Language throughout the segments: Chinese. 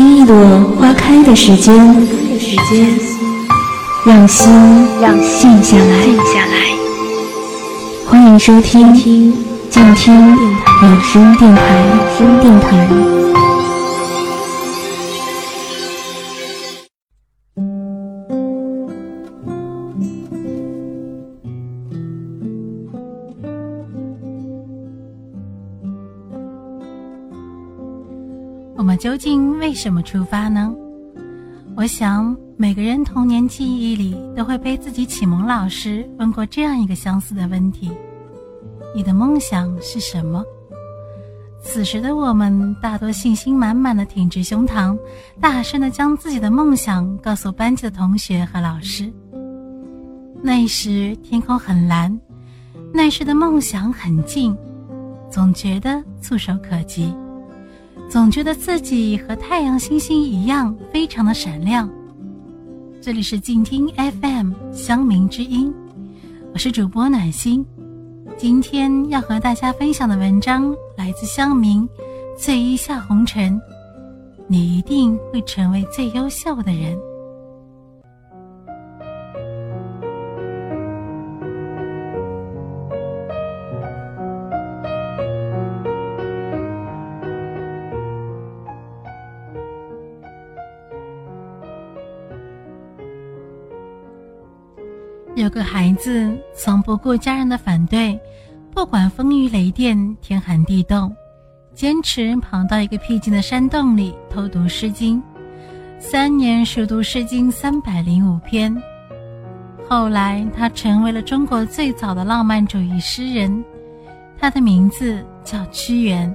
听一朵花开的时间，让心让静下来。欢迎收听静听有声电台。究竟为什么出发呢？我想每个人童年记忆里都会被自己启蒙老师问过这样一个相似的问题：你的梦想是什么？此时的我们大多信心满满的挺直胸膛，大声的将自己的梦想告诉班级的同学和老师。那时天空很蓝，那时的梦想很近，总觉得触手可及。总觉得自己和太阳、星星一样，非常的闪亮。这里是静听 FM 乡民之音，我是主播暖心。今天要和大家分享的文章来自乡民醉一笑红尘，你一定会成为最优秀的人。个孩子从不顾家人的反对，不管风雨雷电、天寒地冻，坚持跑到一个僻静的山洞里偷读《诗经》，三年熟读《诗经》三百零五篇。后来，他成为了中国最早的浪漫主义诗人，他的名字叫屈原。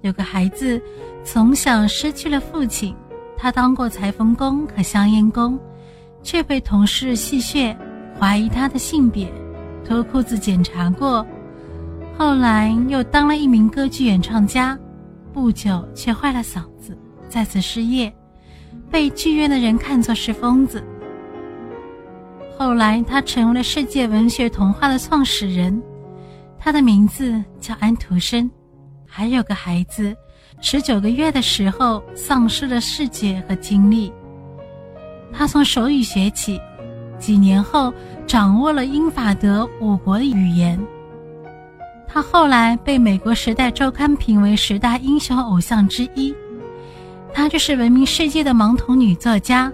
有个孩子从小失去了父亲，他当过裁缝工和香烟工。却被同事戏谑，怀疑他的性别，脱裤子检查过。后来又当了一名歌剧演唱家，不久却坏了嗓子，再次失业，被剧院的人看作是疯子。后来他成为了世界文学童话的创始人，他的名字叫安徒生。还有个孩子，十九个月的时候丧失了视觉和听力。他从手语学起，几年后掌握了英法德五国的语言。他后来被美国《时代周刊》评为十大英雄偶像之一。她就是闻名世界的盲童女作家，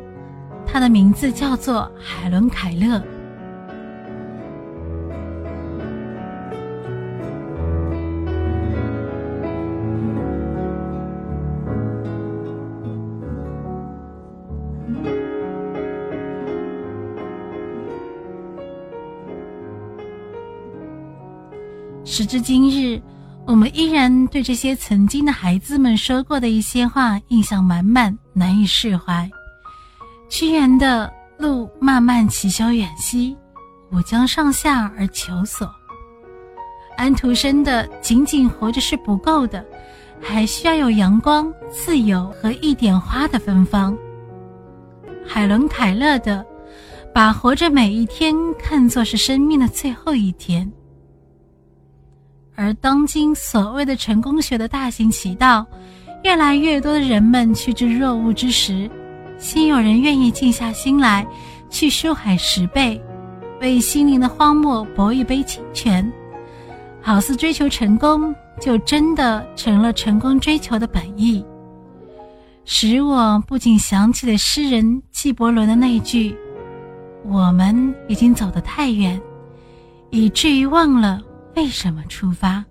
她的名字叫做海伦·凯勒。时至今日，我们依然对这些曾经的孩子们说过的一些话印象满满，难以释怀。屈原的“路漫漫其修远兮，吾将上下而求索”，安徒生的“仅仅活着是不够的，还需要有阳光、自由和一点花的芬芳”，海伦·凯勒的“把活着每一天看作是生命的最后一天”。而当今所谓的成功学的大行其道，越来越多的人们趋之若鹜之时，先有人愿意静下心来，去书海拾贝，为心灵的荒漠搏一杯清泉，好似追求成功，就真的成了成功追求的本意。使我不禁想起了诗人纪伯伦的那句：“我们已经走得太远，以至于忘了。”为什么出发？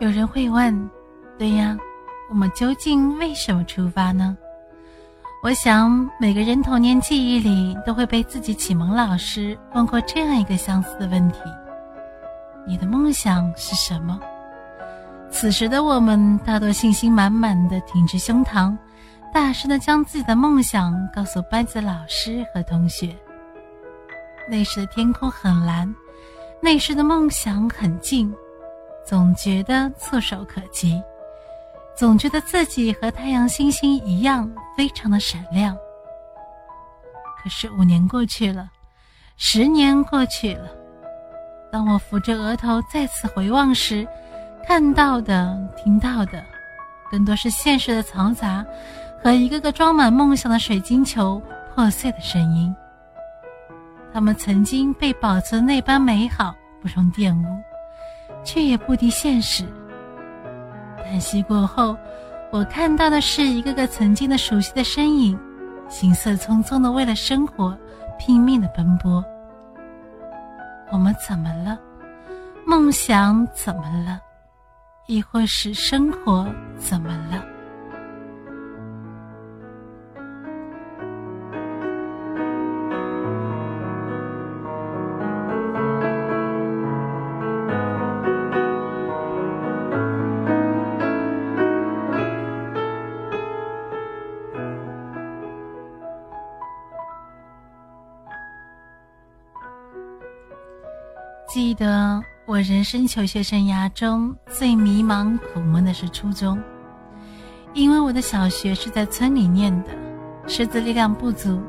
有人会问：“对呀，我们究竟为什么出发呢？”我想，每个人童年记忆里都会被自己启蒙老师问过这样一个相似的问题：你的梦想是什么？此时的我们大多信心满满的挺直胸膛，大声的将自己的梦想告诉班级的老师和同学。那时的天空很蓝，那时的梦想很近，总觉得触手可及，总觉得自己和太阳、星星一样，非常的闪亮。可是五年过去了，十年过去了，当我扶着额头再次回望时，看到的、听到的，更多是现实的嘈杂和一个个装满梦想的水晶球破碎的声音。他们曾经被保存那般美好，不容玷污。却也不敌现实。叹息过后，我看到的是一个个曾经的熟悉的身影，行色匆匆的为了生活拼命的奔波。我们怎么了？梦想怎么了？亦或是生活怎么了？人生求学生涯中最迷茫苦闷的是初中，因为我的小学是在村里念的，师资力量不足，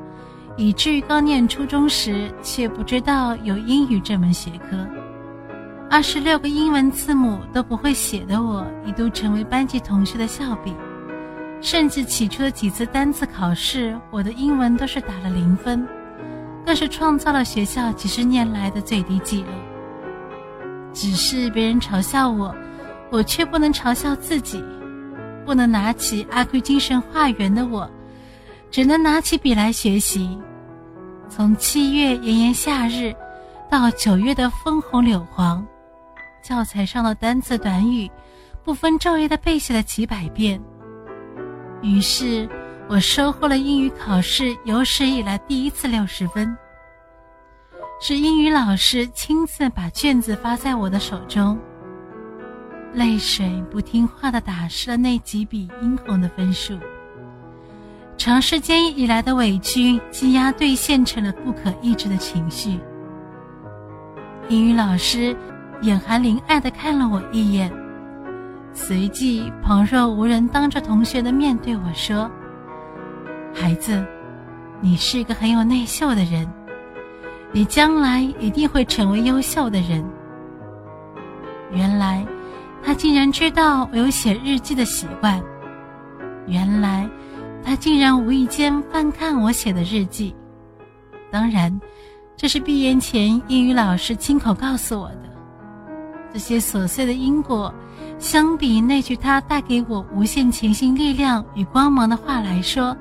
以至于刚念初中时却不知道有英语这门学科，二十六个英文字母都不会写的我，一度成为班级同学的笑柄，甚至起初的几次单次考试，我的英文都是打了零分，更是创造了学校几十年来的最低纪录。只是别人嘲笑我，我却不能嘲笑自己，不能拿起阿奎精神画圆的我，只能拿起笔来学习。从七月炎炎夏日，到九月的枫红柳黄，教材上的单词短语，不分昼夜的背写了几百遍。于是，我收获了英语考试有史以来第一次六十分。是英语老师亲自把卷子发在我的手中，泪水不听话的打湿了那几笔殷红的分数。长时间以来的委屈积压兑现成了不可抑制的情绪。英语老师眼含怜爱的看了我一眼，随即旁若无人，当着同学的面对我说：“孩子，你是一个很有内秀的人。”你将来一定会成为优秀的人。原来，他竟然知道我有写日记的习惯。原来，他竟然无意间翻看我写的日记。当然，这是闭眼前英语老师亲口告诉我的。这些琐碎的因果，相比那句他带给我无限潜心力量与光芒的话来说，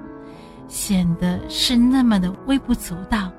显得是那么的微不足道。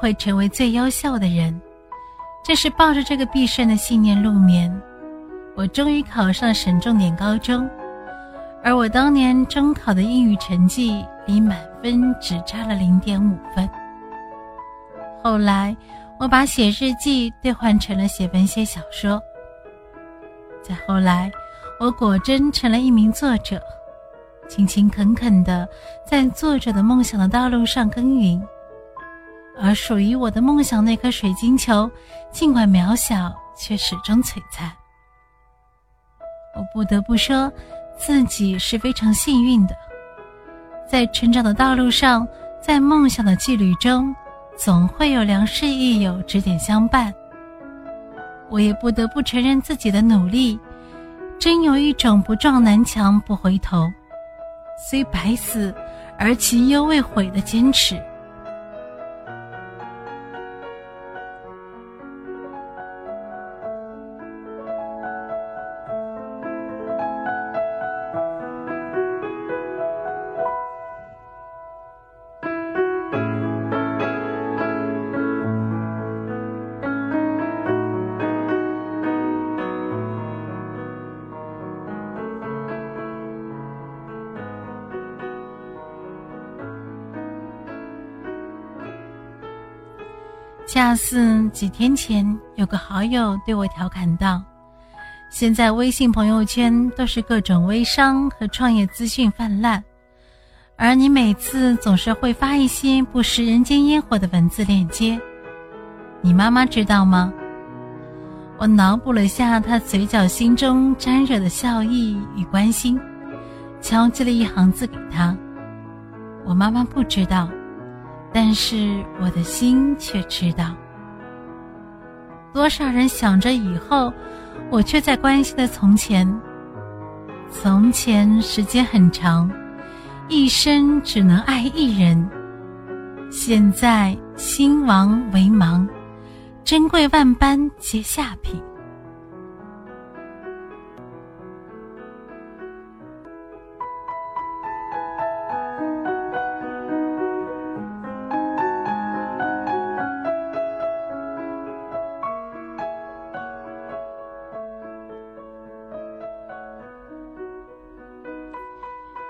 会成为最优秀的人，这是抱着这个必胜的信念入眠。我终于考上省重点高中，而我当年中考的英语成绩离满分只差了零点五分。后来，我把写日记兑换成了写文学小说。再后来，我果真成了一名作者，勤勤恳恳地在作者的梦想的道路上耕耘。而属于我的梦想那颗水晶球，尽管渺小，却始终璀璨。我不得不说，自己是非常幸运的，在成长的道路上，在梦想的距离中，总会有良师益友指点相伴。我也不得不承认自己的努力，真有一种不撞南墙不回头，虽百死而其犹未悔的坚持。大四几天前，有个好友对我调侃道：“现在微信朋友圈都是各种微商和创业资讯泛滥，而你每次总是会发一些不食人间烟火的文字链接。你妈妈知道吗？”我脑补了下他嘴角心中沾惹的笑意与关心，敲击了一行字给他。我妈妈不知道。但是我的心却知道，多少人想着以后，我却在关心的从前。从前时间很长，一生只能爱一人。现在兴亡为忙，珍贵万般皆下品。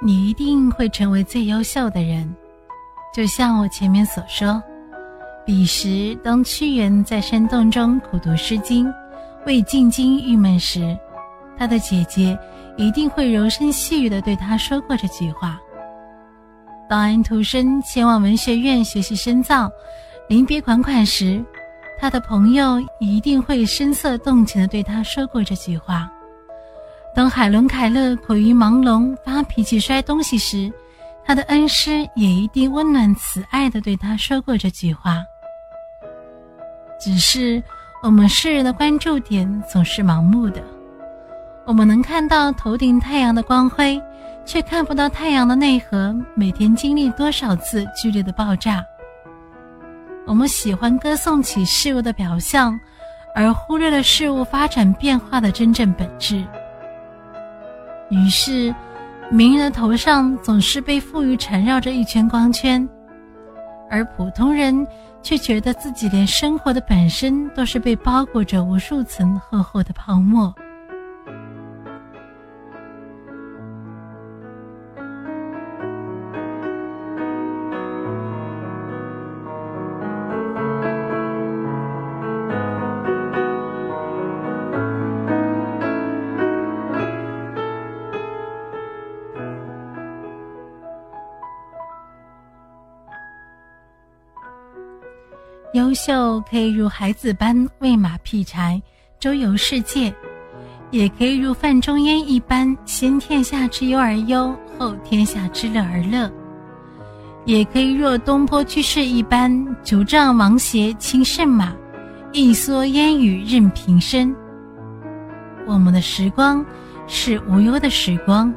你一定会成为最优秀的人，就像我前面所说。彼时，当屈原在山洞中苦读《诗经》，为进京郁闷时，他的姐姐一定会柔声细语地对他说过这句话。当安徒生前往文学院学习深造，临别款款时，他的朋友一定会声色动情地对他说过这句话。当海伦·凯勒苦于盲聋、发脾气、摔东西时，他的恩师也一定温暖慈爱地对他说过这句话。只是我们世人的关注点总是盲目的，我们能看到头顶太阳的光辉，却看不到太阳的内核每天经历多少次剧烈的爆炸。我们喜欢歌颂起事物的表象，而忽略了事物发展变化的真正本质。于是，名人的头上总是被赋予缠绕着一圈光圈，而普通人却觉得自己连生活的本身都是被包裹着无数层厚厚的泡沫。秀可以如孩子般喂马劈柴，周游世界；也可以如范仲淹一般，先天下之忧而忧，后天下之乐而乐；也可以若东坡居士一般，竹杖芒鞋轻胜马，一蓑烟雨任平生。我们的时光是无忧的时光，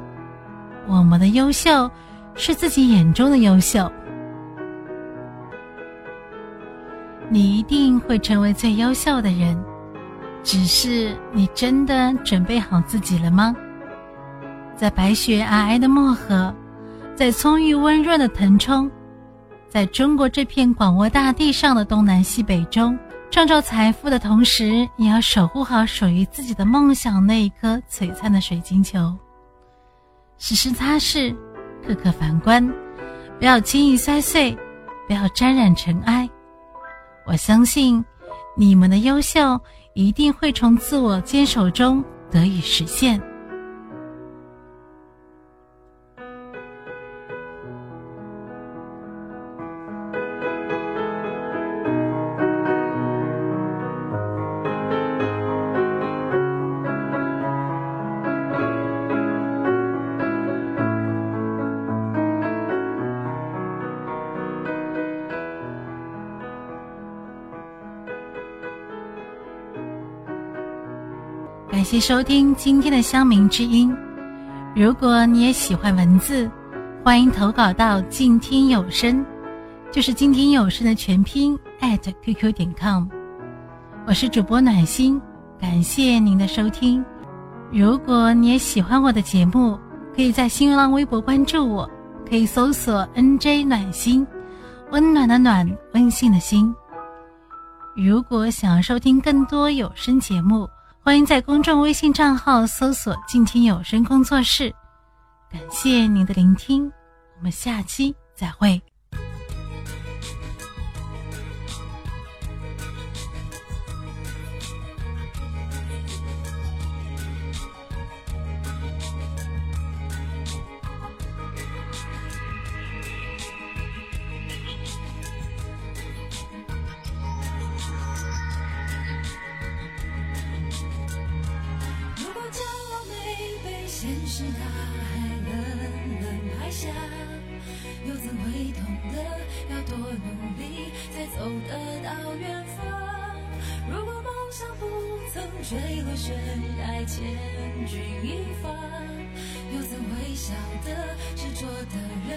我们的优秀是自己眼中的优秀。你一定会成为最优秀的人，只是你真的准备好自己了吗？在白雪皑皑的漠河，在葱郁温润的腾冲，在中国这片广袤大地上的东南西北中，创造财富的同时，也要守护好属于自己的梦想那一颗璀璨的水晶球。时时擦拭，刻刻反观，不要轻易摔碎，不要沾染尘埃。我相信，你们的优秀一定会从自我坚守中得以实现。感谢收听今天的乡民之音。如果你也喜欢文字，欢迎投稿到静听有声，就是静听有声的全拼 @QQ 点 com。我是主播暖心，感谢您的收听。如果你也喜欢我的节目，可以在新浪微博关注我，可以搜索 NJ 暖心，温暖的暖，温馨的心。如果想要收听更多有声节目，欢迎在公众微信账号搜索“静听有声工作室”，感谢您的聆听，我们下期再会。坠落悬崖，千钧一发，又怎会晓得执着的人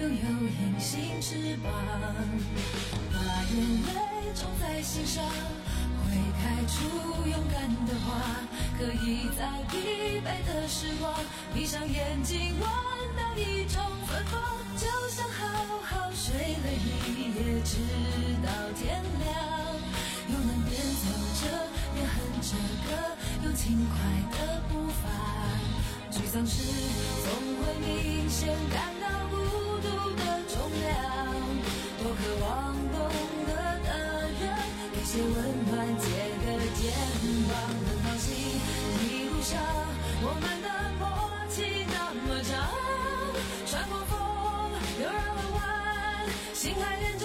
拥有隐形翅膀？把眼泪种在心上，会开出勇敢的花。可以在疲惫的时光，闭上眼睛闻到一种芬芳，就像好好睡了一轻快的步伐。沮丧时总会明显感到孤独的重量，多渴望懂得的人给些温暖，借个肩膀，很高兴。我们的默契那么长，穿过风，又绕了弯，心还连着，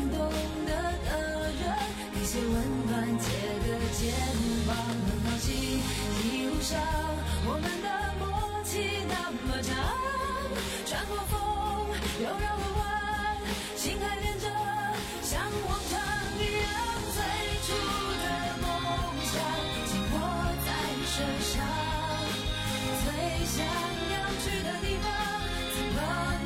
肩膀，很高兴一路上我们的默契那么长，穿过风又绕了弯，心还连着，像往常一样，最初的梦想。身上最想要去的地方怎么。